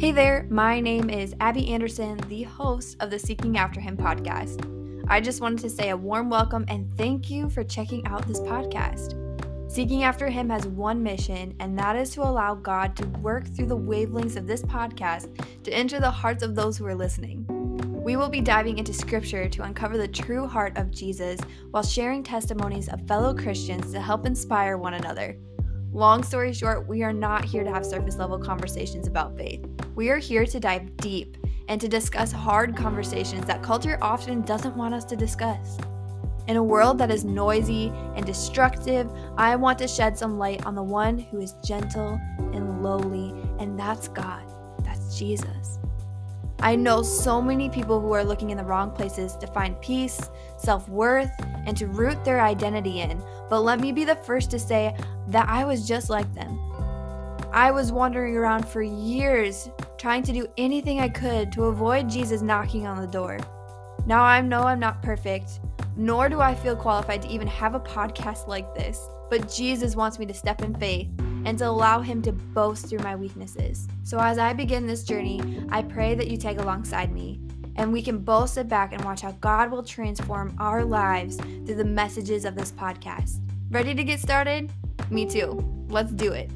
Hey there, my name is Abby Anderson, the host of the Seeking After Him podcast. I just wanted to say a warm welcome and thank you for checking out this podcast. Seeking After Him has one mission, and that is to allow God to work through the wavelengths of this podcast to enter the hearts of those who are listening. We will be diving into scripture to uncover the true heart of Jesus while sharing testimonies of fellow Christians to help inspire one another. Long story short, we are not here to have surface level conversations about faith. We are here to dive deep and to discuss hard conversations that culture often doesn't want us to discuss. In a world that is noisy and destructive, I want to shed some light on the one who is gentle and lowly, and that's God. That's Jesus. I know so many people who are looking in the wrong places to find peace, self worth, and to root their identity in. But let me be the first to say that I was just like them. I was wandering around for years trying to do anything I could to avoid Jesus knocking on the door. Now I know I'm not perfect, nor do I feel qualified to even have a podcast like this, but Jesus wants me to step in faith and to allow Him to boast through my weaknesses. So, as I begin this journey, I pray that you tag alongside me and we can both sit back and watch how God will transform our lives through the messages of this podcast. Ready to get started? Me too. Let's do it.